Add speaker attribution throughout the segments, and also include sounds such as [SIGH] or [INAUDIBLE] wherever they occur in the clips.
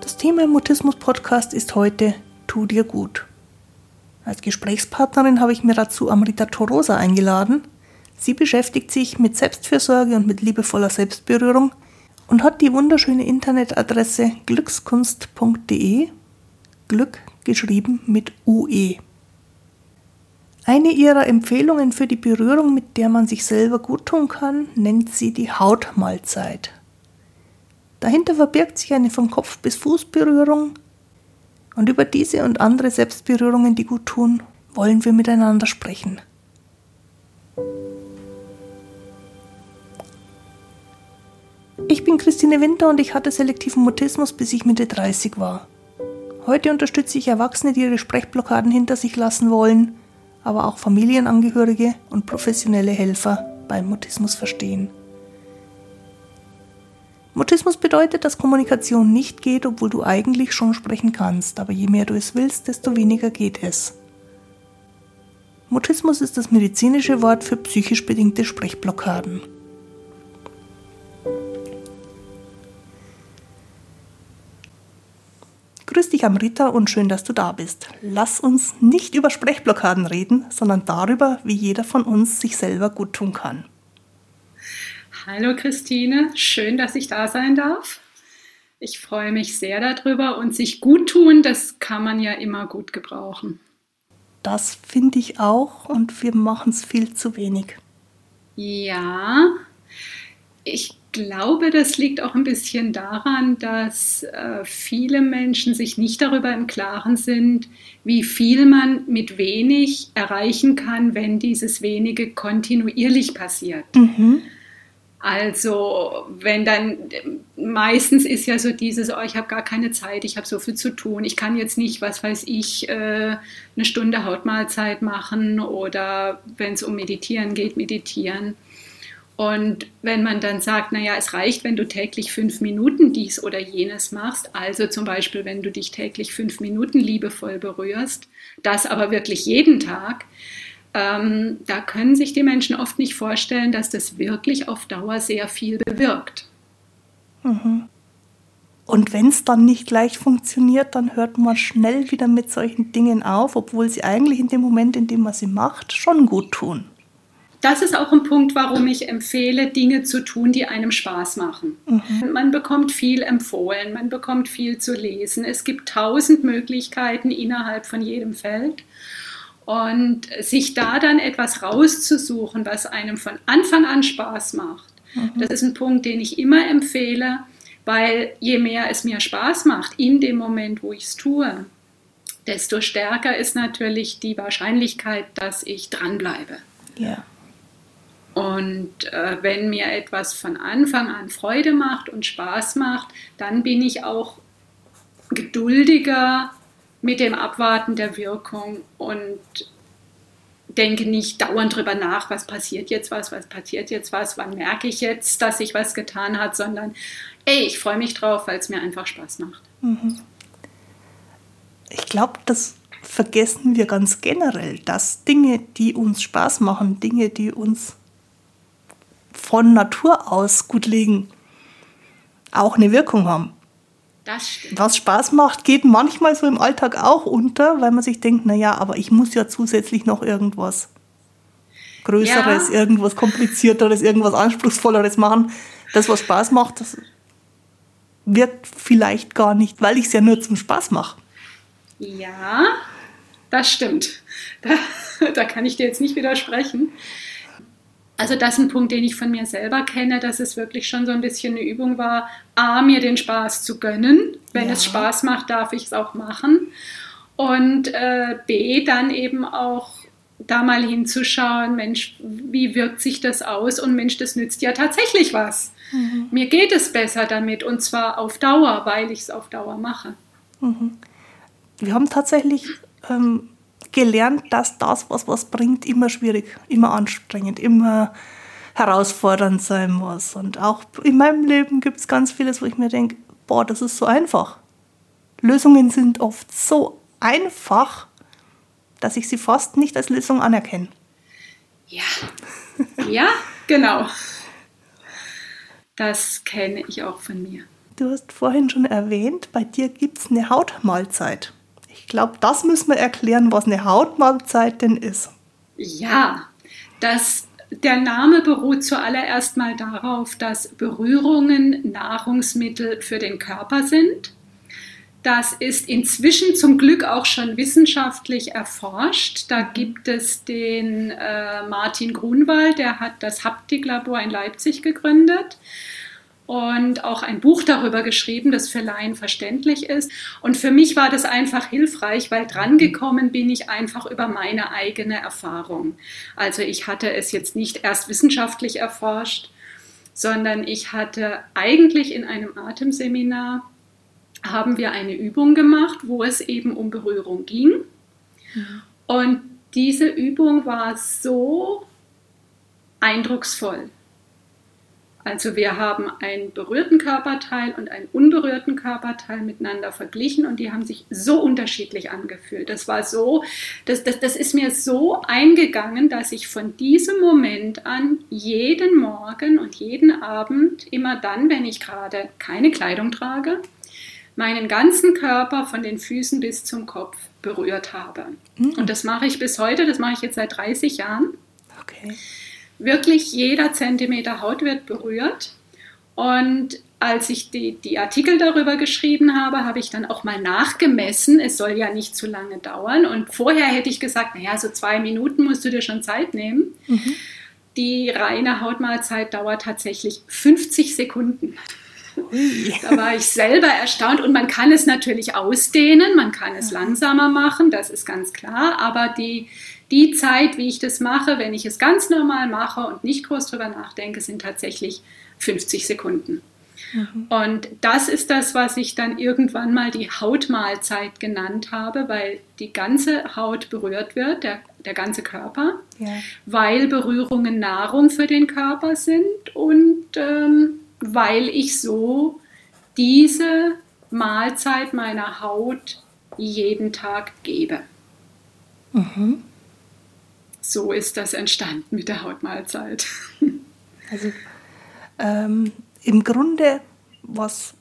Speaker 1: Das Thema im Mutismus-Podcast ist heute Tu dir gut. Als Gesprächspartnerin habe ich mir dazu Amrita Torosa eingeladen. Sie beschäftigt sich mit Selbstfürsorge und mit liebevoller Selbstberührung und hat die wunderschöne Internetadresse glückskunst.de, Glück geschrieben mit UE. Eine ihrer Empfehlungen für die Berührung, mit der man sich selber gut tun kann, nennt sie die Hautmahlzeit. Dahinter verbirgt sich eine von Kopf bis Fuß Berührung und über diese und andere Selbstberührungen, die gut tun, wollen wir miteinander sprechen. Ich bin Christine Winter und ich hatte selektiven Mutismus, bis ich Mitte 30 war. Heute unterstütze ich Erwachsene, die ihre Sprechblockaden hinter sich lassen wollen, aber auch Familienangehörige und professionelle Helfer beim Mutismus verstehen. Mutismus bedeutet, dass Kommunikation nicht geht, obwohl du eigentlich schon sprechen kannst, aber je mehr du es willst, desto weniger geht es. Mutismus ist das medizinische Wort für psychisch bedingte Sprechblockaden. Amrita, und schön, dass du da bist. Lass uns nicht über Sprechblockaden reden, sondern darüber, wie jeder von uns sich selber gut tun kann.
Speaker 2: Hallo Christine, schön, dass ich da sein darf. Ich freue mich sehr darüber und sich gut tun, das kann man ja immer gut gebrauchen.
Speaker 1: Das finde ich auch und wir machen es viel zu wenig.
Speaker 2: Ja, ich glaube, das liegt auch ein bisschen daran, dass äh, viele Menschen sich nicht darüber im Klaren sind, wie viel man mit wenig erreichen kann, wenn dieses wenige kontinuierlich passiert. Mhm. Also wenn dann, meistens ist ja so dieses, oh, ich habe gar keine Zeit, ich habe so viel zu tun, ich kann jetzt nicht, was weiß ich, äh, eine Stunde Hautmahlzeit machen oder wenn es um Meditieren geht, meditieren. Und wenn man dann sagt, naja, es reicht, wenn du täglich fünf Minuten dies oder jenes machst, also zum Beispiel, wenn du dich täglich fünf Minuten liebevoll berührst, das aber wirklich jeden Tag, ähm, da können sich die Menschen oft nicht vorstellen, dass das wirklich auf Dauer sehr viel bewirkt.
Speaker 1: Mhm. Und wenn es dann nicht gleich funktioniert, dann hört man schnell wieder mit solchen Dingen auf, obwohl sie eigentlich in dem Moment, in dem man sie macht, schon gut tun
Speaker 2: das ist auch ein Punkt, warum ich empfehle, Dinge zu tun, die einem Spaß machen. Mhm. Man bekommt viel empfohlen, man bekommt viel zu lesen. Es gibt tausend Möglichkeiten innerhalb von jedem Feld. Und sich da dann etwas rauszusuchen, was einem von Anfang an Spaß macht, mhm. das ist ein Punkt, den ich immer empfehle, weil je mehr es mir Spaß macht in dem Moment, wo ich es tue, desto stärker ist natürlich die Wahrscheinlichkeit, dass ich dranbleibe.
Speaker 1: Ja.
Speaker 2: Und äh, wenn mir etwas von Anfang an Freude macht und Spaß macht, dann bin ich auch geduldiger mit dem Abwarten der Wirkung und denke nicht dauernd drüber nach, was passiert jetzt was, was passiert jetzt was, wann merke ich jetzt, dass sich was getan hat, sondern ey, ich freue mich drauf, weil es mir einfach Spaß macht. Mhm.
Speaker 1: Ich glaube, das vergessen wir ganz generell, dass Dinge, die uns Spaß machen, Dinge, die uns von Natur aus gut liegen, auch eine Wirkung haben.
Speaker 2: Das stimmt.
Speaker 1: Was Spaß macht, geht manchmal so im Alltag auch unter, weil man sich denkt, naja, aber ich muss ja zusätzlich noch irgendwas Größeres, ja. irgendwas Komplizierteres, irgendwas Anspruchsvolleres machen. Das, was Spaß macht, das wirkt vielleicht gar nicht, weil ich es ja nur zum Spaß mache.
Speaker 2: Ja, das stimmt. Da, [LAUGHS] da kann ich dir jetzt nicht widersprechen. Also das ist ein Punkt, den ich von mir selber kenne, dass es wirklich schon so ein bisschen eine Übung war, A, mir den Spaß zu gönnen. Wenn ja. es Spaß macht, darf ich es auch machen. Und äh, B, dann eben auch da mal hinzuschauen, Mensch, wie wirkt sich das aus? Und Mensch, das nützt ja tatsächlich was. Mhm. Mir geht es besser damit und zwar auf Dauer, weil ich es auf Dauer mache.
Speaker 1: Mhm. Wir haben tatsächlich ähm, gelernt, dass das, was was bringt, immer schwierig, immer anstrengend, immer herausfordernd sein muss. Und auch in meinem Leben gibt es ganz vieles, wo ich mir denke, boah, das ist so einfach. Lösungen sind oft so einfach dass ich sie fast nicht als Lösung anerkenne.
Speaker 2: Ja, ja, genau. Das kenne ich auch von mir.
Speaker 1: Du hast vorhin schon erwähnt, bei dir gibt es eine Hautmahlzeit. Ich glaube, das müssen wir erklären, was eine Hautmahlzeit denn ist.
Speaker 2: Ja, das, der Name beruht zuallererst mal darauf, dass Berührungen Nahrungsmittel für den Körper sind. Das ist inzwischen zum Glück auch schon wissenschaftlich erforscht. Da gibt es den äh, Martin Grunwald, der hat das Haptiklabor in Leipzig gegründet und auch ein Buch darüber geschrieben, das für Laien verständlich ist. Und für mich war das einfach hilfreich, weil drangekommen bin ich einfach über meine eigene Erfahrung. Also ich hatte es jetzt nicht erst wissenschaftlich erforscht, sondern ich hatte eigentlich in einem Atemseminar haben wir eine Übung gemacht, wo es eben um Berührung ging. Mhm. Und diese Übung war so eindrucksvoll. Also wir haben einen berührten Körperteil und einen unberührten Körperteil miteinander verglichen und die haben sich so unterschiedlich angefühlt. Das war so, das, das, das ist mir so eingegangen, dass ich von diesem Moment an jeden Morgen und jeden Abend, immer dann, wenn ich gerade keine Kleidung trage, meinen ganzen Körper von den Füßen bis zum Kopf berührt habe. Mhm. Und das mache ich bis heute, das mache ich jetzt seit 30 Jahren. Okay. Wirklich jeder Zentimeter Haut wird berührt. Und als ich die, die Artikel darüber geschrieben habe, habe ich dann auch mal nachgemessen. Es soll ja nicht zu lange dauern. Und vorher hätte ich gesagt, naja, so zwei Minuten musst du dir schon Zeit nehmen. Mhm. Die reine Hautmahlzeit dauert tatsächlich 50 Sekunden. Da war ich selber erstaunt und man kann es natürlich ausdehnen, man kann es langsamer machen, das ist ganz klar, aber die, die Zeit, wie ich das mache, wenn ich es ganz normal mache und nicht groß drüber nachdenke, sind tatsächlich 50 Sekunden. Mhm. Und das ist das, was ich dann irgendwann mal die Hautmahlzeit genannt habe, weil die ganze Haut berührt wird, der, der ganze Körper, ja. weil Berührungen Nahrung für den Körper sind und ähm, weil ich so diese Mahlzeit meiner Haut jeden Tag gebe. Mhm. So ist das entstanden mit der Hautmahlzeit.
Speaker 1: Also ähm, im Grunde was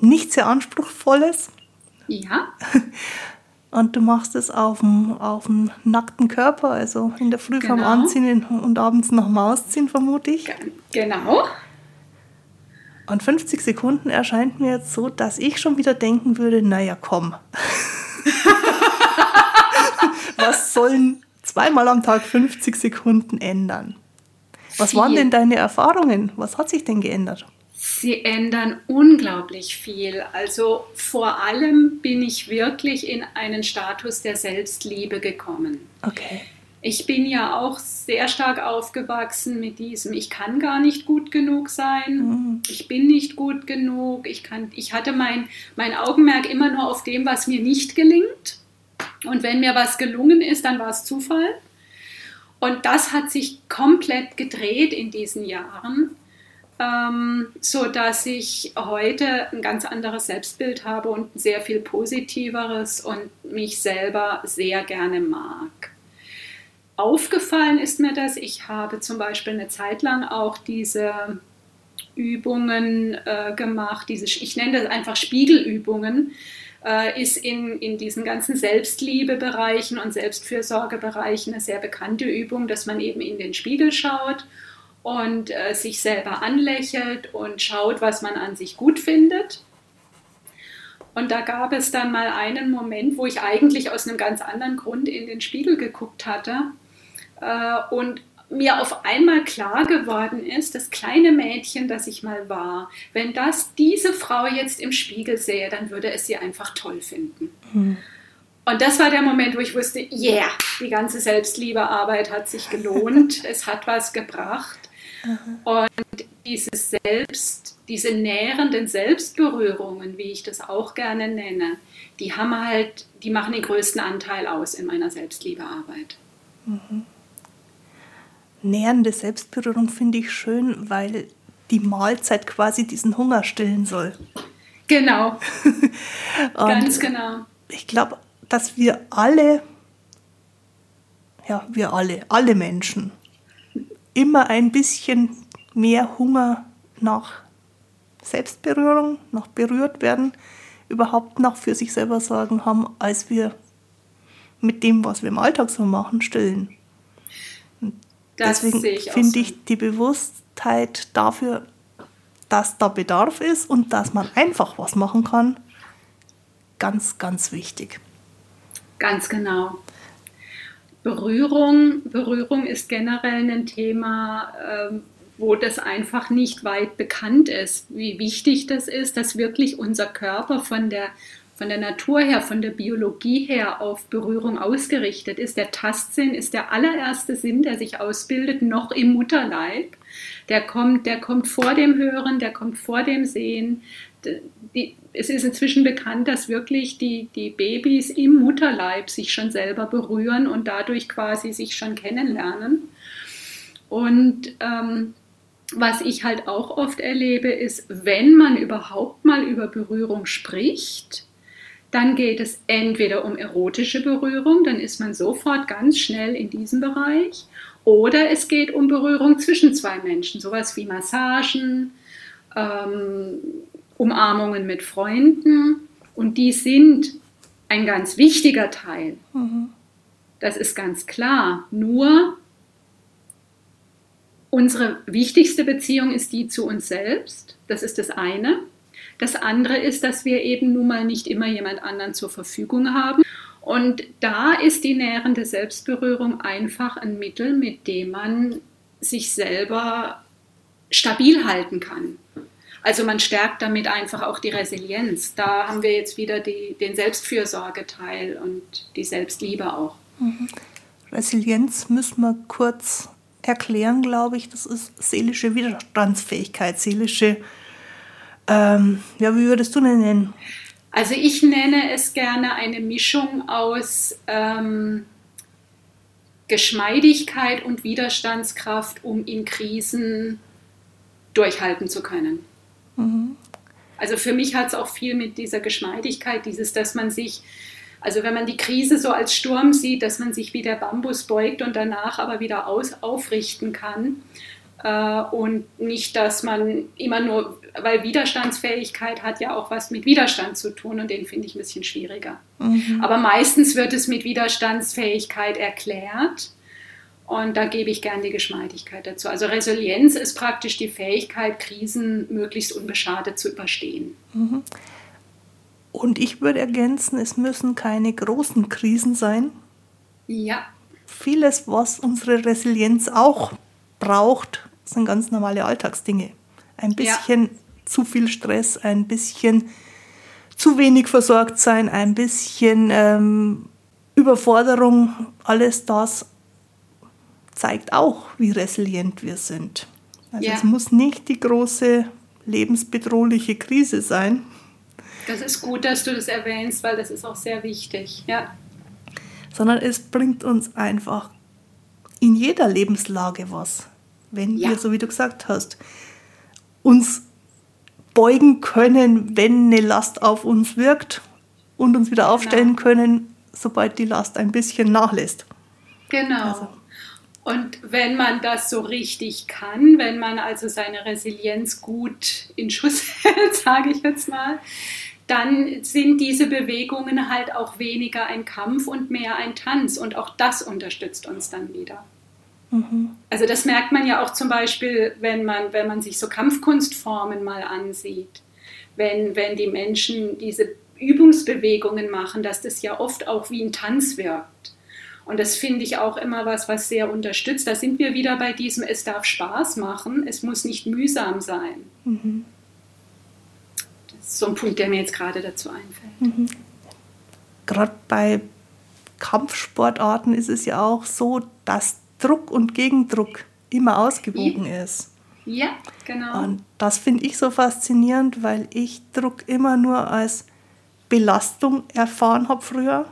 Speaker 1: nicht sehr anspruchsvolles.
Speaker 2: Ja. [LAUGHS]
Speaker 1: Und du machst es auf dem, auf dem nackten Körper, also in der Früh genau. vom Anziehen und abends nach dem Ausziehen, vermute ich.
Speaker 2: Genau.
Speaker 1: Und 50 Sekunden erscheint mir jetzt so, dass ich schon wieder denken würde, naja, komm. [LAUGHS] Was sollen zweimal am Tag 50 Sekunden ändern? Was viel. waren denn deine Erfahrungen? Was hat sich denn geändert?
Speaker 2: Sie ändern unglaublich viel. Also vor allem bin ich wirklich in einen Status der Selbstliebe gekommen.
Speaker 1: Okay.
Speaker 2: Ich bin ja auch sehr stark aufgewachsen mit diesem, ich kann gar nicht gut genug sein, mhm. ich bin nicht gut genug, ich, kann, ich hatte mein, mein Augenmerk immer nur auf dem, was mir nicht gelingt. Und wenn mir was gelungen ist, dann war es Zufall. Und das hat sich komplett gedreht in diesen Jahren, ähm, so dass ich heute ein ganz anderes Selbstbild habe und sehr viel positiveres und mich selber sehr gerne mag. Aufgefallen ist mir das, ich habe zum Beispiel eine Zeit lang auch diese Übungen äh, gemacht, diese, ich nenne das einfach Spiegelübungen, äh, ist in, in diesen ganzen Selbstliebebereichen und Selbstfürsorgebereichen eine sehr bekannte Übung, dass man eben in den Spiegel schaut und äh, sich selber anlächelt und schaut, was man an sich gut findet. Und da gab es dann mal einen Moment, wo ich eigentlich aus einem ganz anderen Grund in den Spiegel geguckt hatte äh, und mir auf einmal klar geworden ist, das kleine Mädchen, das ich mal war, wenn das diese Frau jetzt im Spiegel sähe, dann würde es sie einfach toll finden. Mhm. Und das war der Moment, wo ich wusste, yeah, die ganze Selbstliebearbeit hat sich gelohnt, [LAUGHS] es hat was gebracht. Mhm. Und diese Selbst, diese nährenden Selbstberührungen, wie ich das auch gerne nenne, die haben halt, die machen den größten Anteil aus in meiner Selbstliebearbeit. Mhm
Speaker 1: nährende Selbstberührung finde ich schön, weil die Mahlzeit quasi diesen Hunger stillen soll.
Speaker 2: Genau. [LAUGHS] Ganz genau.
Speaker 1: Ich glaube, dass wir alle ja, wir alle, alle Menschen, immer ein bisschen mehr Hunger nach Selbstberührung, nach berührt werden, überhaupt noch für sich selber sorgen haben, als wir mit dem, was wir im Alltag so machen, stillen. Deswegen finde so. ich die Bewusstheit dafür, dass da Bedarf ist und dass man einfach was machen kann, ganz, ganz wichtig.
Speaker 2: Ganz genau. Berührung, Berührung ist generell ein Thema, ähm, wo das einfach nicht weit bekannt ist, wie wichtig das ist, dass wirklich unser Körper von der, von der Natur her, von der Biologie her auf Berührung ausgerichtet ist. Der Tastsinn ist der allererste Sinn, der sich ausbildet, noch im Mutterleib. Der kommt, der kommt vor dem Hören, der kommt vor dem Sehen. Die, es ist inzwischen bekannt, dass wirklich die, die Babys im Mutterleib sich schon selber berühren und dadurch quasi sich schon kennenlernen. Und ähm, was ich halt auch oft erlebe, ist, wenn man überhaupt mal über Berührung spricht, dann geht es entweder um erotische Berührung, dann ist man sofort ganz schnell in diesem Bereich, oder es geht um Berührung zwischen zwei Menschen, sowas wie Massagen, ähm, Umarmungen mit Freunden. Und die sind ein ganz wichtiger Teil. Mhm. Das ist ganz klar. Nur unsere wichtigste Beziehung ist die zu uns selbst. Das ist das eine. Das andere ist, dass wir eben nun mal nicht immer jemand anderen zur Verfügung haben. Und da ist die nährende Selbstberührung einfach ein Mittel, mit dem man sich selber stabil halten kann. Also man stärkt damit einfach auch die Resilienz. Da haben wir jetzt wieder die, den Selbstfürsorgeteil und die Selbstliebe auch. Mhm.
Speaker 1: Resilienz müssen wir kurz erklären, glaube ich. Das ist seelische Widerstandsfähigkeit, seelische, ähm, ja, wie würdest du denn nennen?
Speaker 2: Also ich nenne es gerne eine Mischung aus ähm, Geschmeidigkeit und Widerstandskraft, um in Krisen durchhalten zu können. Mhm. Also für mich hat es auch viel mit dieser Geschmeidigkeit, dieses, dass man sich, also wenn man die Krise so als Sturm sieht, dass man sich wie der Bambus beugt und danach aber wieder aus, aufrichten kann. Äh, und nicht, dass man immer nur, weil Widerstandsfähigkeit hat ja auch was mit Widerstand zu tun und den finde ich ein bisschen schwieriger. Mhm. Aber meistens wird es mit Widerstandsfähigkeit erklärt. Und da gebe ich gern die Geschmeidigkeit dazu. Also Resilienz ist praktisch die Fähigkeit, Krisen möglichst unbeschadet zu überstehen. Mhm.
Speaker 1: Und ich würde ergänzen, es müssen keine großen Krisen sein.
Speaker 2: Ja.
Speaker 1: Vieles, was unsere Resilienz auch braucht, sind ganz normale Alltagsdinge. Ein bisschen ja. zu viel Stress, ein bisschen zu wenig versorgt sein, ein bisschen ähm, Überforderung, alles das zeigt auch, wie resilient wir sind. Also ja. es muss nicht die große lebensbedrohliche Krise sein.
Speaker 2: Das ist gut, dass du das erwähnst, weil das ist auch sehr wichtig. Ja.
Speaker 1: Sondern es bringt uns einfach in jeder Lebenslage was. Wenn ja. wir, so wie du gesagt hast, uns beugen können, wenn eine Last auf uns wirkt und uns wieder genau. aufstellen können, sobald die Last ein bisschen nachlässt.
Speaker 2: Genau. Also, und wenn man das so richtig kann, wenn man also seine Resilienz gut in Schuss [LAUGHS] hält, sage ich jetzt mal, dann sind diese Bewegungen halt auch weniger ein Kampf und mehr ein Tanz. Und auch das unterstützt uns dann wieder. Mhm. Also das merkt man ja auch zum Beispiel, wenn man, wenn man sich so Kampfkunstformen mal ansieht. Wenn, wenn die Menschen diese Übungsbewegungen machen, dass das ja oft auch wie ein Tanz wirkt. Und das finde ich auch immer was, was sehr unterstützt. Da sind wir wieder bei diesem, es darf Spaß machen, es muss nicht mühsam sein. Mhm. Das ist so ein Punkt, der mir jetzt gerade dazu einfällt. Mhm.
Speaker 1: Gerade bei Kampfsportarten ist es ja auch so, dass Druck und Gegendruck immer ausgewogen ja. ist.
Speaker 2: Ja, genau.
Speaker 1: Und das finde ich so faszinierend, weil ich Druck immer nur als Belastung erfahren habe früher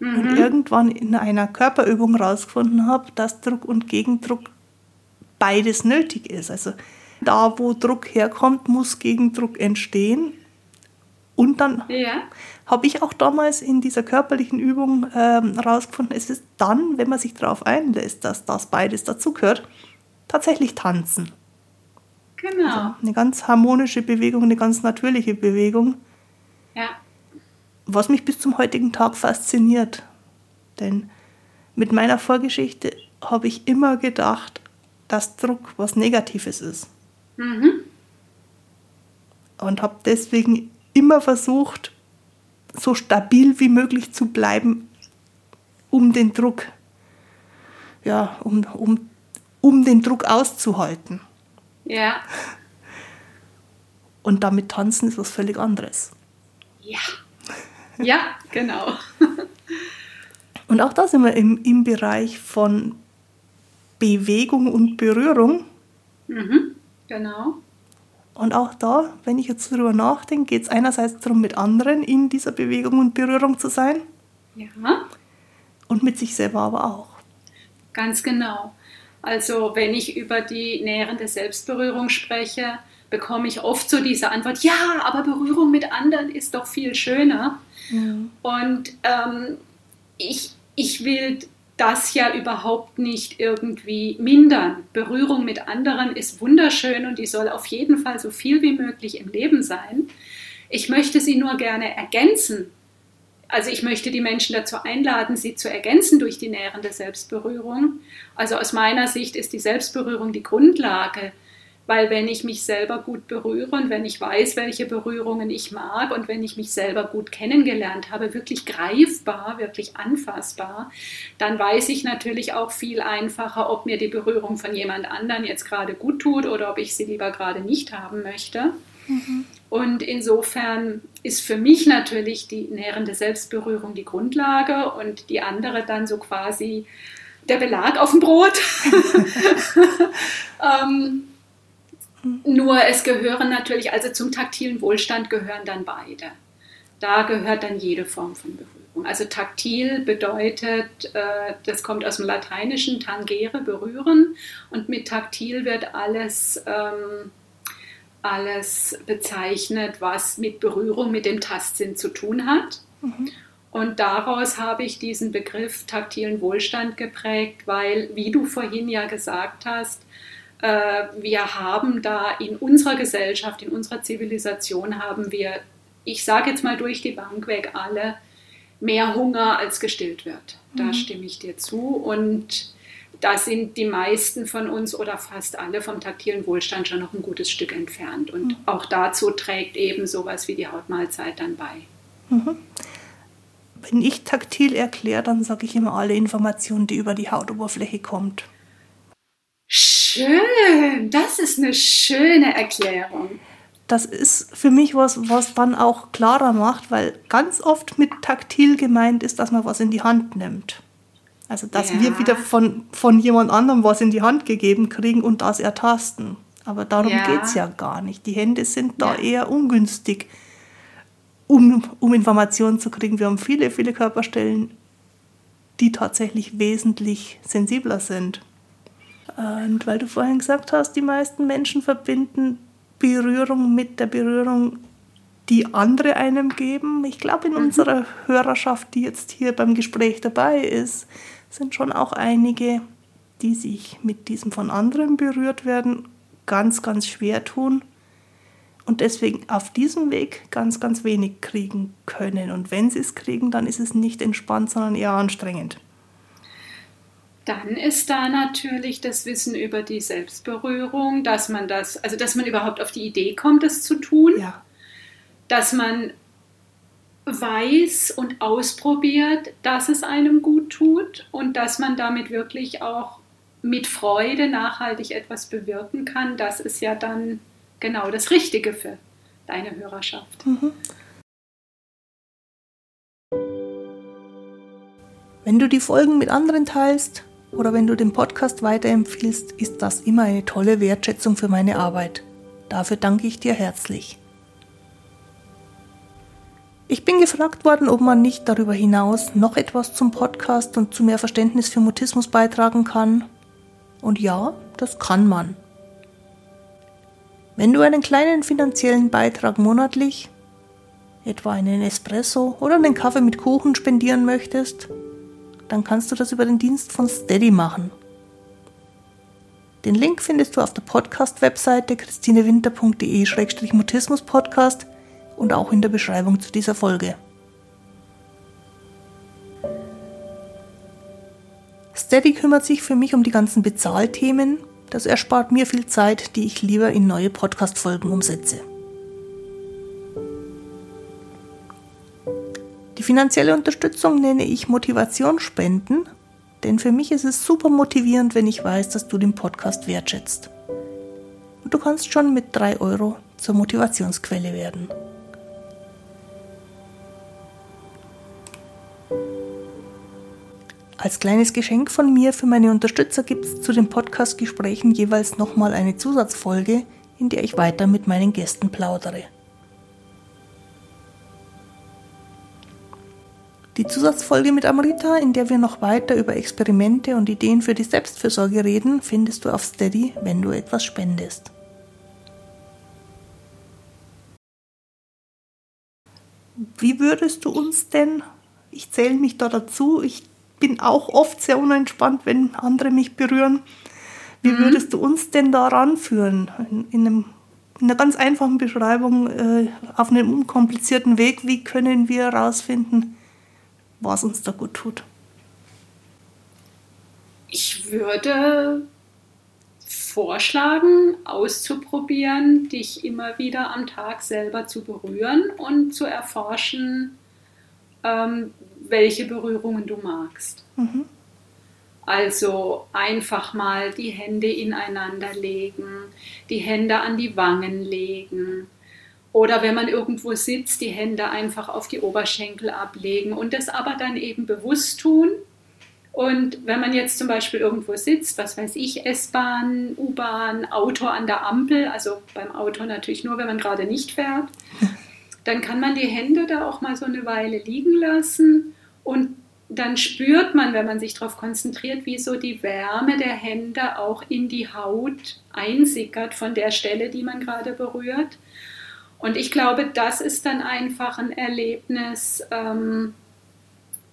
Speaker 1: mhm. und irgendwann in einer Körperübung herausgefunden habe, dass Druck und Gegendruck beides nötig ist. Also da, wo Druck herkommt, muss Gegendruck entstehen. Und dann
Speaker 2: Ja.
Speaker 1: habe ich auch damals in dieser körperlichen Übung ähm, herausgefunden, es ist dann, wenn man sich darauf einlässt, dass das beides dazugehört, tatsächlich tanzen.
Speaker 2: Genau.
Speaker 1: Eine ganz harmonische Bewegung, eine ganz natürliche Bewegung,
Speaker 2: Ja.
Speaker 1: was mich bis zum heutigen Tag fasziniert. Denn mit meiner Vorgeschichte habe ich immer gedacht, dass Druck was Negatives ist.
Speaker 2: Mhm.
Speaker 1: Und habe deswegen immer versucht, so stabil wie möglich zu bleiben, um den Druck, ja, um, um, um den Druck auszuhalten.
Speaker 2: Ja.
Speaker 1: Und damit tanzen ist was völlig anderes.
Speaker 2: Ja. Ja, genau. [LAUGHS]
Speaker 1: Und auch da sind wir im, im Bereich von Bewegung und Berührung.
Speaker 2: Mhm. Genau.
Speaker 1: Und auch da, wenn ich jetzt darüber nachdenke, geht es einerseits darum, mit anderen in dieser Bewegung und Berührung zu sein
Speaker 2: Ja.
Speaker 1: und mit sich selber aber auch.
Speaker 2: Ganz genau. Also wenn ich über die nährende Selbstberührung spreche, bekomme ich oft so diese Antwort, ja, aber Berührung mit anderen ist doch viel schöner. Und ähm, ich, ich will das ja überhaupt nicht irgendwie mindern. Berührung mit anderen ist wunderschön und die soll auf jeden Fall so viel wie möglich im Leben sein. Ich möchte sie nur gerne ergänzen. Also ich möchte die Menschen dazu einladen, sie zu ergänzen durch die nährende Selbstberührung. Also aus meiner Sicht ist die Selbstberührung die Grundlage, weil wenn ich mich selber gut berühre und wenn ich weiß, welche Berührungen ich mag und wenn ich mich selber gut kennengelernt habe, wirklich greifbar, wirklich anfassbar, dann weiß ich natürlich auch viel einfacher, ob mir die Berührung von jemand anderen jetzt gerade gut tut oder ob ich sie lieber gerade nicht haben möchte. Und insofern ist für mich natürlich die nährende Selbstberührung die Grundlage und die andere dann so quasi der Belag auf dem Brot. [LAUGHS] [LAUGHS] ähm, nur es gehören natürlich, also zum taktilen Wohlstand gehören dann beide. Da gehört dann jede Form von Berührung. Also taktil bedeutet, äh, das kommt aus dem Lateinischen tangere, berühren. Und mit taktil wird alles, ähm, alles bezeichnet, was mit Berührung, mit dem Tastsinn zu tun hat. Und daraus habe ich diesen Begriff taktilen Wohlstand geprägt, weil, wie du vorhin ja gesagt hast, wir haben da in unserer Gesellschaft, in unserer Zivilisation haben wir, ich sage jetzt mal durch die Bank weg, alle mehr Hunger als gestillt wird. Da stimme ich dir zu. Und da sind die meisten von uns oder fast alle vom taktilen Wohlstand schon noch ein gutes Stück entfernt. Und auch dazu trägt eben sowas wie die Hautmahlzeit dann bei.
Speaker 1: Wenn ich taktil erkläre, dann sage ich immer alle Informationen, die über die Hautoberfläche kommt.
Speaker 2: Schön, das ist eine schöne Erklärung.
Speaker 1: Das ist für mich was, was dann auch klarer macht, weil ganz oft mit taktil gemeint ist, dass man was in die Hand nimmt. Also, dass
Speaker 2: Ja.
Speaker 1: wir wieder von, von jemand anderem was in die Hand gegeben kriegen und das ertasten. Aber darum
Speaker 2: Ja.
Speaker 1: geht es ja gar nicht. Die Hände sind da
Speaker 2: Ja.
Speaker 1: eher ungünstig, um, um Informationen zu kriegen. Wir haben viele, viele Körperstellen, die tatsächlich wesentlich sensibler sind. Und weil du vorhin gesagt hast, die meisten Menschen verbinden Berührung mit der Berührung, die andere einem geben. Ich glaube, in unserer Hörerschaft, die jetzt hier beim Gespräch dabei ist, sind schon auch einige, die sich mit diesem von anderen berührt werden, ganz, ganz schwer tun und deswegen auf diesem Weg ganz, ganz wenig kriegen können. Und wenn sie es kriegen, dann ist es nicht entspannt, sondern eher anstrengend.
Speaker 2: Dann ist da natürlich das Wissen über die Selbstberührung, dass man das, also dass man überhaupt auf die Idee kommt, das zu tun,
Speaker 1: Ja,
Speaker 2: dass man weiß und ausprobiert, dass es einem gut tut und dass man damit wirklich auch mit Freude nachhaltig etwas bewirken kann. Das ist ja dann genau das Richtige für deine Hörerschaft.
Speaker 1: Wenn du die Folgen mit anderen teilst oder wenn du den Podcast weiterempfiehlst, ist das immer eine tolle Wertschätzung für meine Arbeit. Dafür danke ich dir herzlich. Ich bin gefragt worden, ob man nicht darüber hinaus noch etwas zum Podcast und zu mehr Verständnis für Mutismus beitragen kann. Und ja, das kann man. Wenn du einen kleinen finanziellen Beitrag monatlich etwa einen Espresso oder einen Kaffee mit Kuchen spendieren möchtest, dann kannst du das über den Dienst von Steady machen. Den Link findest du auf der Podcast-Webseite christinewinter.de-mutismus-podcast und auch in der Beschreibung zu dieser Folge. Steady kümmert sich für mich um die ganzen Bezahlthemen. Das erspart mir viel Zeit, die ich lieber in neue Podcast-Folgen umsetze. Finanzielle Unterstützung nenne ich Motivationsspenden, denn für mich ist es super motivierend, wenn ich weiß, dass du den Podcast wertschätzt. Und du kannst schon mit 3 Euro zur Motivationsquelle werden. Als kleines Geschenk von mir für meine Unterstützer gibt es zu den Podcast-Gesprächen jeweils nochmal eine Zusatzfolge, in der ich weiter mit meinen Gästen plaudere. Die Zusatzfolge mit Amrita, in der wir noch weiter über Experimente und Ideen für die Selbstfürsorge reden, findest du auf Steady, wenn du etwas spendest. Wie würdest du uns denn, ich zähle mich da dazu, ich bin auch oft sehr unentspannt, wenn andere mich berühren, wie mhm. würdest du uns denn da ranführen? In, in, einem, in einer ganz einfachen Beschreibung, äh, auf einem unkomplizierten Weg, wie können wir herausfinden, was uns da gut tut?
Speaker 2: Ich würde vorschlagen, auszuprobieren, dich immer wieder am Tag selber zu berühren und zu erforschen, ähm, welche Berührungen du magst. Mhm. Also einfach mal die Hände ineinander legen, die Hände an die Wangen legen, oder wenn man irgendwo sitzt, die Hände einfach auf die Oberschenkel ablegen und das aber dann eben bewusst tun. Und wenn man jetzt zum Beispiel irgendwo sitzt, was weiß ich, S-Bahn, U-Bahn, Auto an der Ampel, also beim Auto natürlich nur, wenn man gerade nicht fährt, [LAUGHS] dann kann man die Hände da auch mal so eine Weile liegen lassen und dann spürt man, wenn man sich darauf konzentriert, wie so die Wärme der Hände auch in die Haut einsickert von der Stelle, die man gerade berührt. Und ich glaube, das ist dann einfach ein Erlebnis, ähm,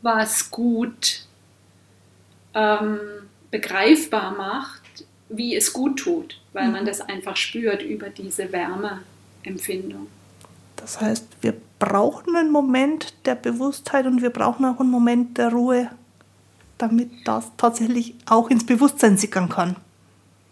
Speaker 2: was gut ähm, begreifbar macht, wie es gut tut, weil mhm. man das einfach spürt über diese Wärmeempfindung.
Speaker 1: Das heißt, wir brauchen einen Moment der Bewusstheit und wir brauchen auch einen Moment der Ruhe, damit das tatsächlich auch ins Bewusstsein sickern kann.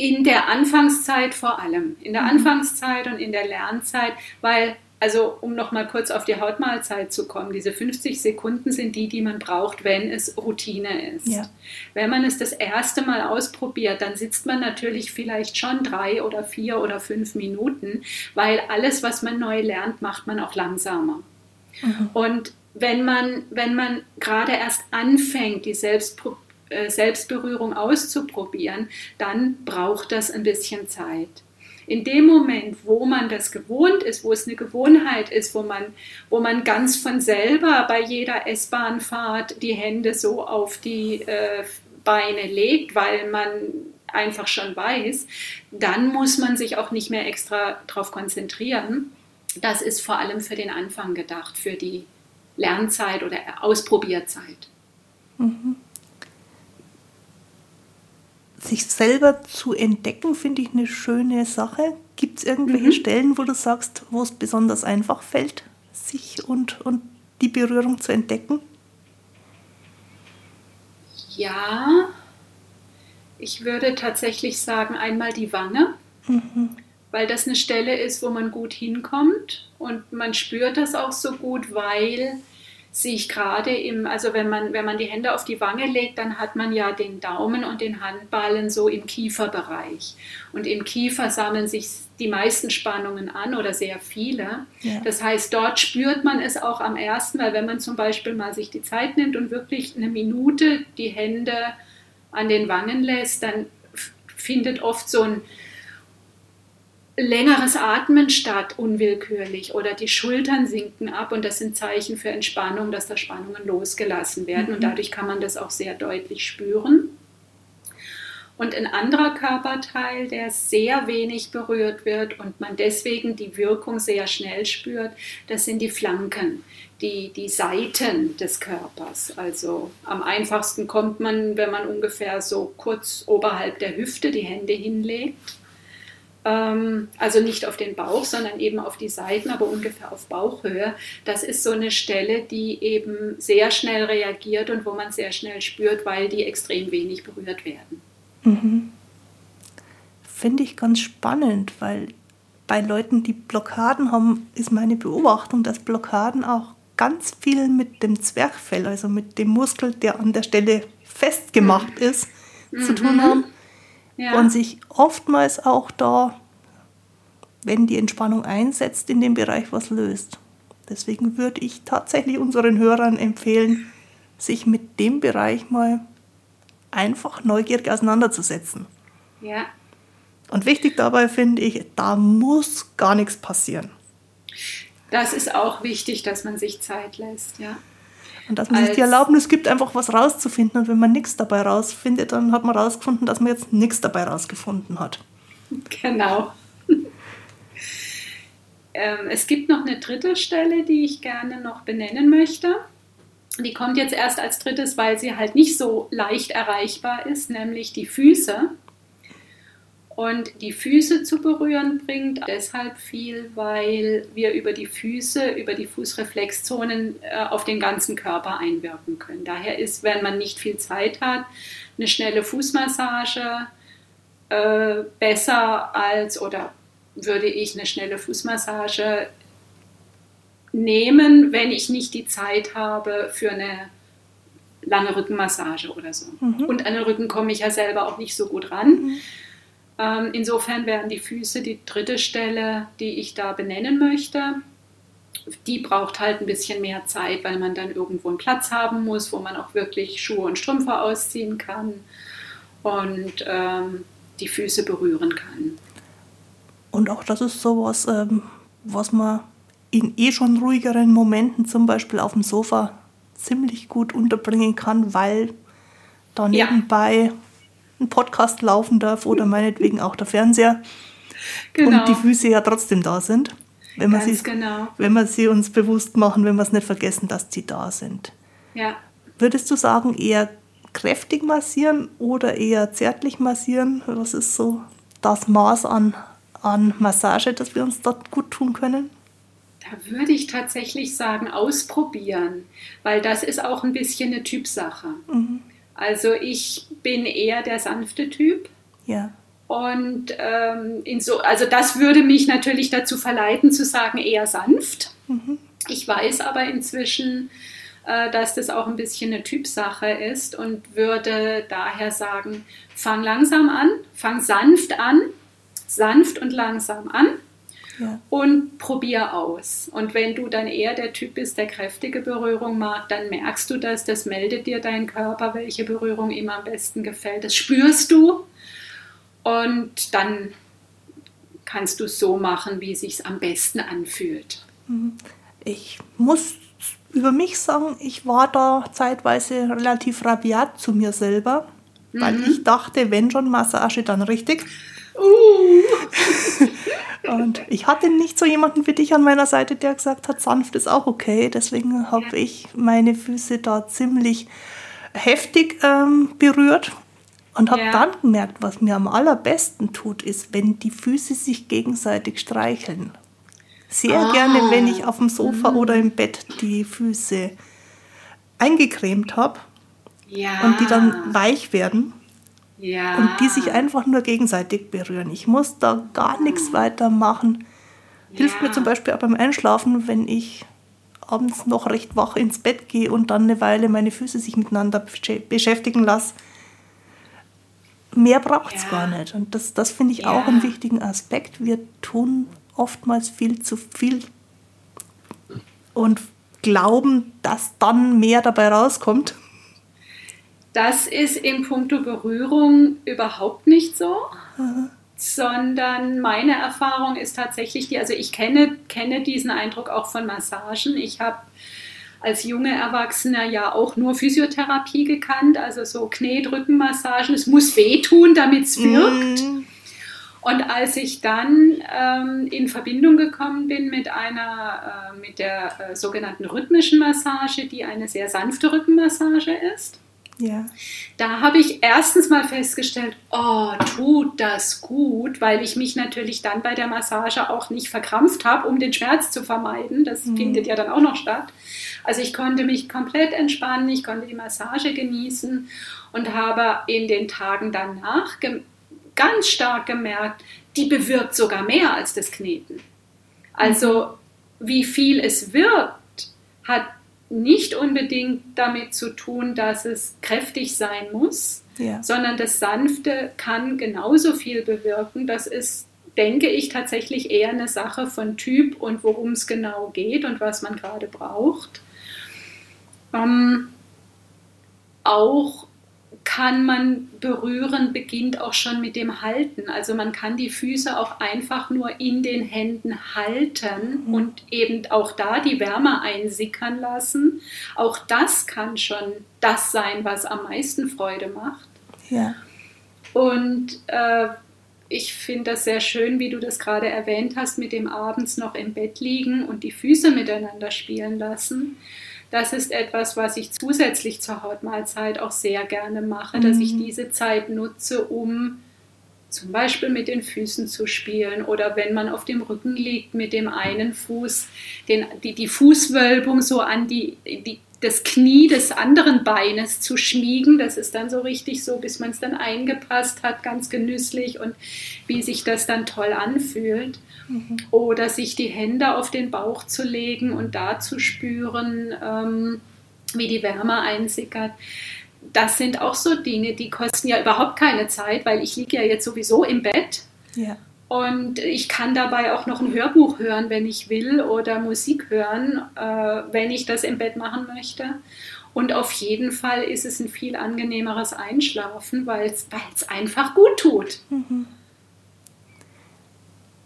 Speaker 2: In der Anfangszeit vor allem, in der mhm. Anfangszeit und in der Lernzeit, weil, also um nochmal kurz auf die Hautmahlzeit zu kommen, diese 50 Sekunden sind die, die man braucht, wenn es Routine ist. Ja. Wenn man es das erste Mal ausprobiert, dann sitzt man natürlich vielleicht schon drei oder vier oder fünf Minuten, weil alles, was man neu lernt, macht man auch langsamer. Mhm. Und wenn man, wenn man gerade erst anfängt, die Selbstprobe Selbstberührung auszuprobieren, dann braucht das ein bisschen Zeit. In dem Moment, wo man das gewohnt ist, wo es eine Gewohnheit ist, wo man, wo man ganz von selber bei jeder S-Bahnfahrt die Hände so auf die äh, Beine legt, weil man einfach schon weiß, dann muss man sich auch nicht mehr extra darauf konzentrieren. Das ist vor allem für den Anfang gedacht, für die Lernzeit oder Ausprobierzeit. Mhm
Speaker 1: sich selber zu entdecken, finde ich eine schöne Sache. Gibt es irgendwelche mhm. Stellen, wo du sagst, wo es besonders einfach fällt, sich und, und die Berührung zu entdecken?
Speaker 2: Ja, ich würde tatsächlich sagen, einmal die Wange, mhm. weil das eine Stelle ist, wo man gut hinkommt und man spürt das auch so gut, weil sich gerade im, also wenn man, wenn man die Hände auf die Wange legt, dann hat man ja den Daumen und den Handballen so im Kieferbereich. Und im Kiefer sammeln sich die meisten Spannungen an oder sehr viele. Ja. Das heißt, dort spürt man es auch am ersten, weil wenn man zum Beispiel mal sich die Zeit nimmt und wirklich eine Minute die Hände an den Wangen lässt, dann findet oft so ein längeres Atmen statt, unwillkürlich, oder die Schultern sinken ab und das sind Zeichen für Entspannung, dass da Spannungen losgelassen werden mhm. und dadurch kann man das auch sehr deutlich spüren. und ein anderer Körperteil, der sehr wenig berührt wird und man deswegen die Wirkung sehr schnell spürt, das sind die Flanken, die, die Seiten des Körpers. Also am einfachsten kommt man, wenn man ungefähr so kurz oberhalb der Hüfte die Hände hinlegt. Ähm, also nicht auf den Bauch, sondern eben auf die Seiten, aber ungefähr auf Bauchhöhe. Das ist so eine Stelle, die eben sehr schnell reagiert und wo man sehr schnell spürt, weil die extrem wenig berührt werden. Mhm.
Speaker 1: Finde ich ganz spannend, weil bei Leuten, die Blockaden haben, ist meine Beobachtung, dass Blockaden auch ganz viel mit dem Zwerchfell, also mit dem Muskel, der an der Stelle festgemacht mhm. ist, mhm. zu tun haben. Ja. Und sich oftmals auch da, wenn die Entspannung einsetzt, in dem Bereich was löst. Deswegen würde ich tatsächlich unseren Hörern empfehlen, sich mit dem Bereich mal einfach neugierig auseinanderzusetzen.
Speaker 2: Ja.
Speaker 1: Und wichtig dabei finde ich, da muss gar nichts passieren.
Speaker 2: Das ist auch wichtig, dass man sich Zeit lässt, ja.
Speaker 1: Und dass man sich die Erlaubnis gibt, einfach was rauszufinden. Und wenn man nichts dabei rausfindet, dann hat man rausgefunden, dass man jetzt nichts dabei rausgefunden hat.
Speaker 2: Genau. [LAUGHS] ähm, es gibt noch eine dritte Stelle, die ich gerne noch benennen möchte. Die kommt jetzt erst als drittes, weil sie halt nicht so leicht erreichbar ist, nämlich die Füße. Und die Füße zu berühren bringt deshalb viel, weil wir über die Füße, über die Fußreflexzonen äh, auf den ganzen Körper einwirken können. Daher ist, wenn man nicht viel Zeit hat, eine schnelle Fußmassage äh, besser als oder würde ich eine schnelle Fußmassage nehmen, wenn ich nicht die Zeit habe für eine lange Rückenmassage oder so. Mhm. Und an den Rücken komme ich ja selber auch nicht so gut ran. Mhm. Ähm, insofern wären die Füße die dritte Stelle, die ich da benennen möchte. Die braucht halt ein bisschen mehr Zeit, weil man dann irgendwo einen Platz haben muss, wo man auch wirklich Schuhe und Strümpfe ausziehen kann und ähm, die Füße berühren kann.
Speaker 1: Und auch das ist sowas, ähm, was man in eh schon ruhigeren Momenten, zum Beispiel auf dem Sofa, ziemlich gut unterbringen kann, weil da nebenbei ja. Ein Podcast laufen darf oder meinetwegen auch der Fernseher genau. und die Füße ja trotzdem da sind. Wenn wir, sie, genau. wenn wir sie uns bewusst machen, wenn wir es nicht vergessen, dass sie da sind.
Speaker 2: Ja.
Speaker 1: Würdest du sagen, eher kräftig massieren oder eher zärtlich massieren? Was ist so das Maß an, an Massage, das wir uns dort gut tun können?
Speaker 2: Da würde ich tatsächlich sagen, ausprobieren, weil das ist auch ein bisschen eine Typsache. Mhm. Also ich bin eher der sanfte Typ.
Speaker 1: Ja.
Speaker 2: Und ähm, so, also das würde mich natürlich dazu verleiten zu sagen, eher sanft. Mhm. Ich weiß aber inzwischen, äh, dass das auch ein bisschen eine Typsache ist und würde daher sagen, fang langsam an, fang sanft an, sanft und langsam an und probier aus. Und wenn du dann eher der Typ bist, der kräftige Berührung mag, dann merkst du das, das meldet dir dein Körper, welche Berührung ihm am besten gefällt. Das spürst du und dann kannst du es so machen, wie es sich am besten anfühlt.
Speaker 1: Mhm. Ich muss über mich sagen, ich war da zeitweise relativ rabiat zu mir selber, weil mhm. ich dachte, wenn schon Massage, dann richtig. Uh. [LAUGHS] Und ich hatte nicht so jemanden wie dich an meiner Seite, der gesagt hat, sanft ist auch okay. Deswegen habe ich meine Füße da ziemlich heftig ähm, berührt und habe ja. dann gemerkt, was mir am allerbesten tut, ist, wenn die Füße sich gegenseitig streicheln. Sehr ah. gerne, wenn ich auf dem Sofa mhm. oder im Bett die Füße eingecremt habe
Speaker 2: ja.
Speaker 1: und die dann weich werden.
Speaker 2: Ja.
Speaker 1: Und die sich einfach nur gegenseitig berühren. Ich muss da gar mhm. nichts weiter machen. Hilft ja. mir zum Beispiel auch beim Einschlafen, wenn ich abends noch recht wach ins Bett gehe und dann eine Weile meine Füße sich miteinander beschäftigen lasse. Mehr braucht es ja. gar nicht. Und das, das finde ich ja. auch einen wichtigen Aspekt. Wir tun oftmals viel zu viel und glauben, dass dann mehr dabei rauskommt.
Speaker 2: Das ist in puncto Berührung überhaupt nicht so. Mhm. Sondern meine Erfahrung ist tatsächlich die, also ich kenne, kenne diesen Eindruck auch von Massagen. Ich habe als junge Erwachsener ja auch nur Physiotherapie gekannt, also so Knetrückenmassagen. Es muss wehtun, damit es wirkt. Mm. Und als ich dann ähm, in Verbindung gekommen bin mit einer, äh, mit der äh, sogenannten rhythmischen Massage, die eine sehr sanfte Rückenmassage ist, ja. Da habe ich erstens mal festgestellt, oh, tut das gut, weil ich mich natürlich dann bei der Massage auch nicht verkrampft habe, um den Schmerz zu vermeiden. Das mhm. findet ja dann auch noch statt. Also ich konnte mich komplett entspannen, ich konnte die Massage genießen und habe in den Tagen danach ganz stark gemerkt, die bewirkt sogar mehr als das Kneten. Also wie viel es wirkt, hat nicht unbedingt damit zu tun, dass es kräftig sein muss, ja. sondern das Sanfte kann genauso viel bewirken. Das ist, denke ich, tatsächlich eher eine Sache von Typ und worum es genau geht und was man gerade braucht. Ähm, auch kann man berühren, beginnt auch schon mit dem Halten. Also man kann die Füße auch einfach nur in den Händen halten mhm. und eben auch da die Wärme einsickern lassen. Auch das kann schon das sein, was am meisten Freude macht. Ja. Und äh, ich finde das sehr schön, wie du das gerade erwähnt hast, mit dem abends noch im Bett liegen und die Füße miteinander spielen lassen das ist etwas, was ich zusätzlich zur Hautmahlzeit auch sehr gerne mache, mhm. dass ich mhm. diese Zeit nutze, um zum Beispiel mit den Füßen zu spielen oder wenn man auf dem Rücken liegt, mit dem einen Fuß den, die, die Fußwölbung so an die, die, das Knie des anderen Beines zu schmiegen. Das ist dann so richtig so, bis man es dann eingepasst hat, ganz genüsslich und wie sich das dann toll anfühlt. Mhm. Oder sich die Hände auf den Bauch zu legen und da zu spüren, ähm, wie die Wärme einsickert. Das sind auch so Dinge, die kosten ja überhaupt keine Zeit, weil ich liege ja jetzt sowieso im Bett. Ja. Und ich kann dabei auch noch ein Hörbuch hören, wenn ich will, oder Musik hören, äh, wenn ich das im Bett machen möchte. Und auf jeden Fall ist es ein viel angenehmeres Einschlafen, weil es einfach gut tut. Mhm.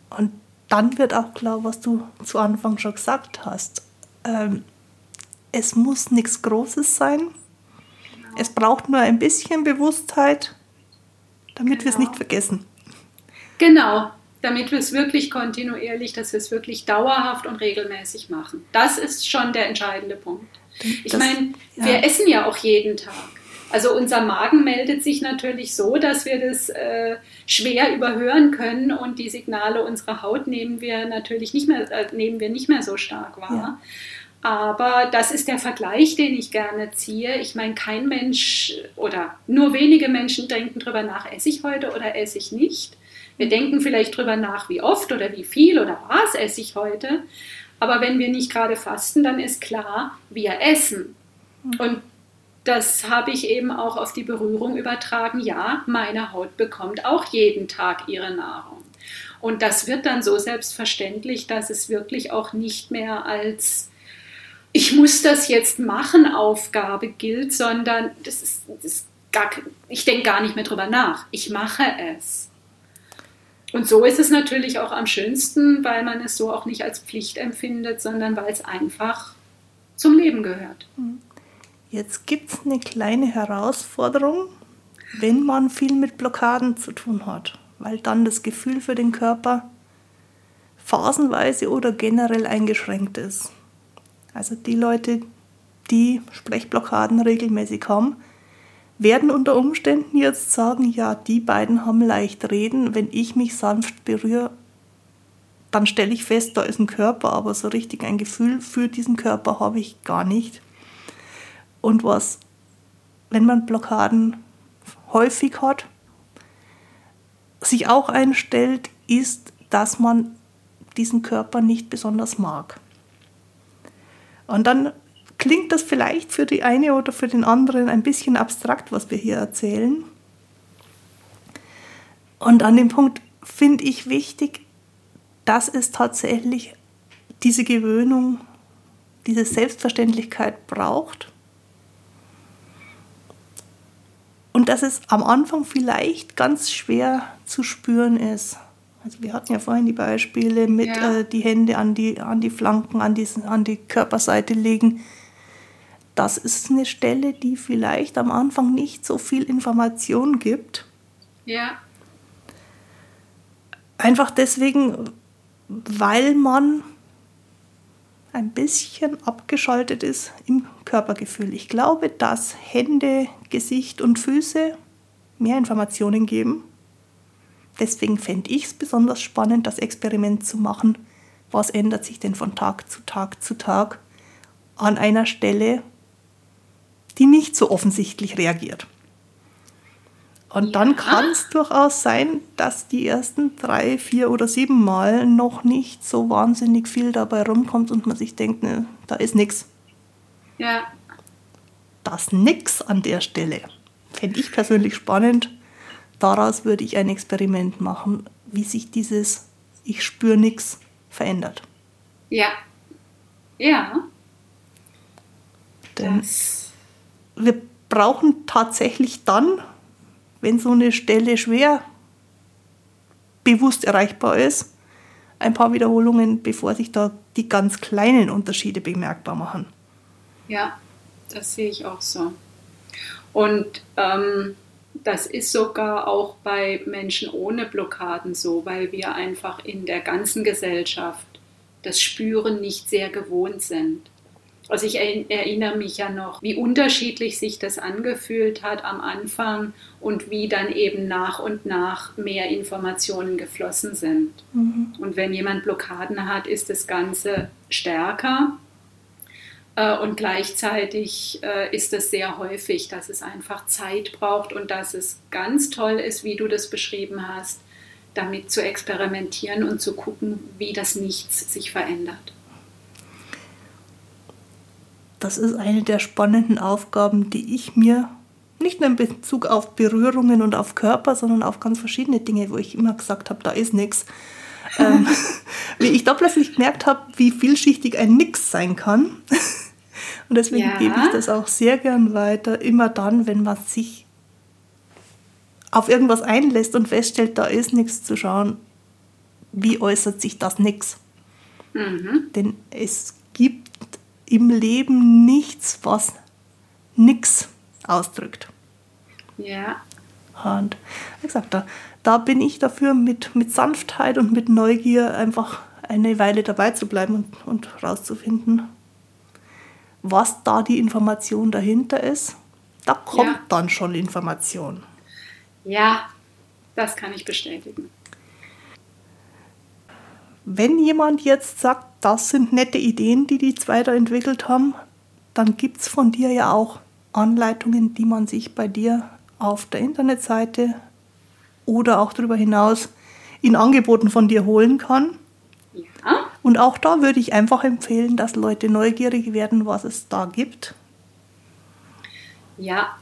Speaker 1: Und dann wird auch klar, was du zu Anfang schon gesagt hast. Ähm, es muss nichts Großes sein. Genau. Es braucht nur ein bisschen Bewusstheit, damit genau. wir es nicht vergessen.
Speaker 2: Genau, damit wir es wirklich kontinuierlich, dass wir es wirklich dauerhaft und regelmäßig machen. Das ist schon der entscheidende Punkt. Ich meine, ja. wir essen ja auch jeden Tag. Also unser Magen meldet sich natürlich so, dass wir das äh, schwer überhören können und die Signale unserer Haut nehmen wir natürlich nicht mehr, äh, nehmen wir nicht mehr so stark wahr. Ja. Aber das ist der Vergleich, den ich gerne ziehe. Ich meine, kein Mensch oder nur wenige Menschen denken darüber nach, esse ich heute oder esse ich nicht. Wir denken vielleicht darüber nach, wie oft oder wie viel oder was esse ich heute. Aber wenn wir nicht gerade fasten, dann ist klar, wir essen. Mhm. Und das habe ich eben auch auf die Berührung übertragen. Ja, meine Haut bekommt auch jeden Tag ihre Nahrung. Und das wird dann so selbstverständlich, dass es wirklich auch nicht mehr als ich muss das jetzt machen Aufgabe gilt, sondern das ist, das ist gar, ich denke gar nicht mehr drüber nach. Ich mache es. Und so ist es natürlich auch am schönsten, weil man es so auch nicht als Pflicht empfindet, sondern weil es einfach zum Leben gehört.
Speaker 1: Jetzt gibt es eine kleine Herausforderung, wenn man viel mit Blockaden zu tun hat, weil dann das Gefühl für den Körper phasenweise oder generell eingeschränkt ist. Also die Leute, die Sprechblockaden regelmäßig haben, werden unter Umständen jetzt sagen, ja, die beiden haben leicht reden, wenn ich mich sanft berühre, dann stelle ich fest, da ist ein Körper, aber so richtig ein Gefühl für diesen Körper habe ich gar nicht. Und was, wenn man Blockaden häufig hat, sich auch einstellt, ist, dass man diesen Körper nicht besonders mag. Und dann klingt das vielleicht für die eine oder für den anderen ein bisschen abstrakt, was wir hier erzählen. Und an dem Punkt finde ich wichtig, dass es tatsächlich diese Gewöhnung, diese Selbstverständlichkeit braucht Und dass es am Anfang vielleicht ganz schwer zu spüren ist. Also wir hatten ja vorhin die Beispiele mit ja. äh, die Hände an die, an die Flanken, an die, an die Körperseite legen. Das ist eine Stelle, die vielleicht am Anfang nicht so viel Information gibt.
Speaker 2: Ja.
Speaker 1: Einfach deswegen, weil man ein bisschen abgeschaltet ist im Körpergefühl. Ich glaube, dass Hände, Gesicht und Füße mehr Informationen geben. Deswegen fände ich es besonders spannend, das Experiment zu machen. Was ändert sich denn von Tag zu Tag zu Tag an einer Stelle, die nicht so offensichtlich reagiert? Und ja. dann kann es durchaus sein, dass die ersten drei, vier oder sieben Mal noch nicht so wahnsinnig viel dabei rumkommt und man sich denkt, ne, da ist nichts.
Speaker 2: Ja.
Speaker 1: Das Nix an der Stelle fände ich persönlich spannend. Daraus würde ich ein Experiment machen, wie sich dieses Ich spüre nichts verändert.
Speaker 2: Ja. Ja.
Speaker 1: Denn das. Wir brauchen tatsächlich dann wenn so eine Stelle schwer bewusst erreichbar ist, ein paar Wiederholungen, bevor sich da die ganz kleinen Unterschiede bemerkbar machen.
Speaker 2: Ja, das sehe ich auch so. Und ähm, das ist sogar auch bei Menschen ohne Blockaden so, weil wir einfach in der ganzen Gesellschaft das Spüren nicht sehr gewohnt sind. Also ich erinnere mich ja noch, wie unterschiedlich sich das angefühlt hat am Anfang und wie dann eben nach und nach mehr Informationen geflossen sind. Mhm. Und wenn jemand Blockaden hat, ist das Ganze stärker. Äh, und gleichzeitig äh, ist es sehr häufig, dass es einfach Zeit braucht und dass es ganz toll ist, wie du das beschrieben hast, damit zu experimentieren und zu gucken, wie das Nichts sich verändert
Speaker 1: das ist eine der spannenden Aufgaben, die ich mir nicht nur in Bezug auf Berührungen und auf Körper, sondern auf ganz verschiedene Dinge, wo ich immer gesagt habe, da ist nichts. [LAUGHS] Ähm, wie ich da plötzlich gemerkt habe, wie vielschichtig ein Nix sein kann. [LAUGHS] Und deswegen ja. gebe ich das auch sehr gern weiter, immer dann, wenn man sich auf irgendwas einlässt und feststellt, da ist nichts zu schauen, wie äußert sich das Nix. Mhm. Denn es gibt im Leben nichts, was nichts ausdrückt.
Speaker 2: Ja.
Speaker 1: Und wie gesagt, da, da bin ich dafür, mit, mit Sanftheit und mit Neugier einfach eine Weile dabei zu bleiben und, und rauszufinden, was da die Information dahinter ist. Da kommt ja. dann schon Information.
Speaker 2: Ja, das kann ich bestätigen.
Speaker 1: Wenn jemand jetzt sagt, das sind nette Ideen, die die zwei da entwickelt haben, dann gibt es von dir ja auch Anleitungen, die man sich bei dir auf der Internetseite oder auch darüber hinaus in Angeboten von dir holen kann.
Speaker 2: Ja.
Speaker 1: Und auch da würde ich einfach empfehlen, dass Leute neugierig werden, was es da gibt.
Speaker 2: Ja,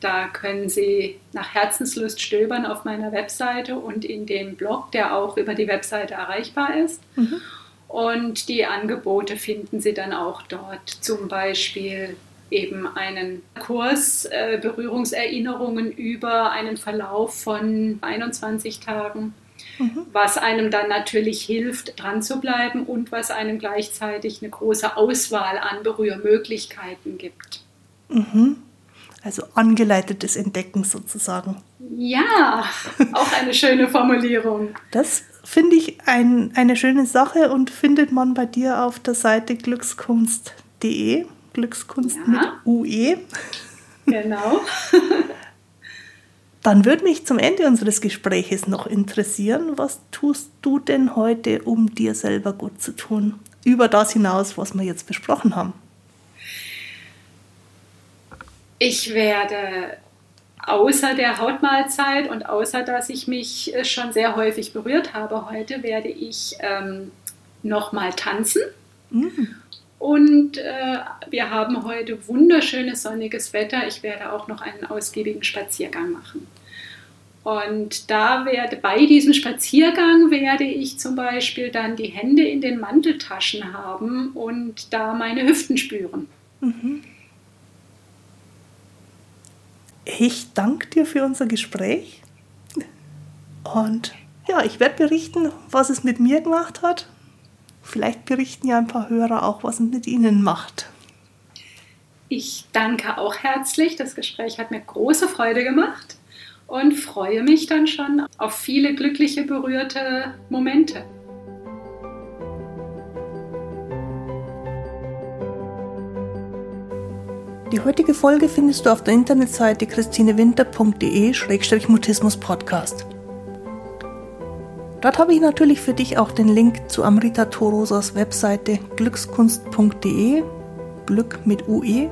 Speaker 2: da können Sie nach Herzenslust stöbern auf meiner Webseite und in dem Blog, der auch über die Webseite erreichbar ist. Mhm. Und die Angebote finden Sie dann auch dort, zum Beispiel eben einen Kurs äh, Berührungserinnerungen über einen Verlauf von 21 Tagen, mhm. was einem dann natürlich hilft, dran zu bleiben und was einem gleichzeitig eine große Auswahl an Berührmöglichkeiten gibt.
Speaker 1: Mhm. Also angeleitetes Entdecken sozusagen.
Speaker 2: Ja, auch eine schöne Formulierung.
Speaker 1: Das finde ich ein, eine schöne Sache und findet man bei dir auf der Seite glückskunst.de. Glückskunst ja. mit UE.
Speaker 2: Genau. [LAUGHS]
Speaker 1: Dann würde mich zum Ende unseres Gespräches noch interessieren, was tust du denn heute, um dir selber gut zu tun? Über das hinaus, was wir jetzt besprochen haben.
Speaker 2: Ich werde außer der Hautmahlzeit und außer dass ich mich äh, schon sehr häufig berührt habe heute, werde ich ähm, nochmal tanzen. Mhm. Und äh, wir haben heute wunderschönes sonniges Wetter. Ich werde auch noch einen ausgiebigen Spaziergang machen. Und da werde, bei diesem Spaziergang werde ich zum Beispiel dann die Hände in den Manteltaschen haben und da meine Hüften spüren. Mhm.
Speaker 1: Ich danke dir für unser Gespräch. Und ja, ich werde berichten, was es mit mir gemacht hat. Vielleicht berichten ja ein paar Hörer auch, was es mit ihnen macht.
Speaker 2: Ich danke auch herzlich. Das Gespräch hat mir große Freude gemacht und freue mich dann schon auf viele glückliche, berührte Momente.
Speaker 1: Die heutige Folge findest du auf der Internetseite christinewinter.de-mutismus-podcast. Dort habe ich natürlich für dich auch den Link zu Amrita Torosas Webseite glückskunst.de, Glück mit UE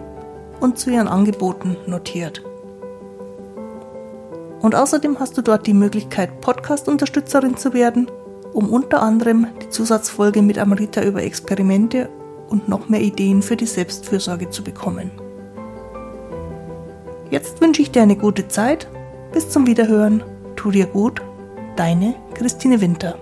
Speaker 1: und zu ihren Angeboten notiert. Und außerdem hast du dort die Möglichkeit, Podcast-Unterstützerin zu werden, um unter anderem die Zusatzfolge mit Amrita über Experimente und noch mehr Ideen für die Selbstfürsorge zu bekommen. Jetzt wünsche ich dir eine gute Zeit. Bis zum Wiederhören. Tu dir gut. Deine Christine Winter.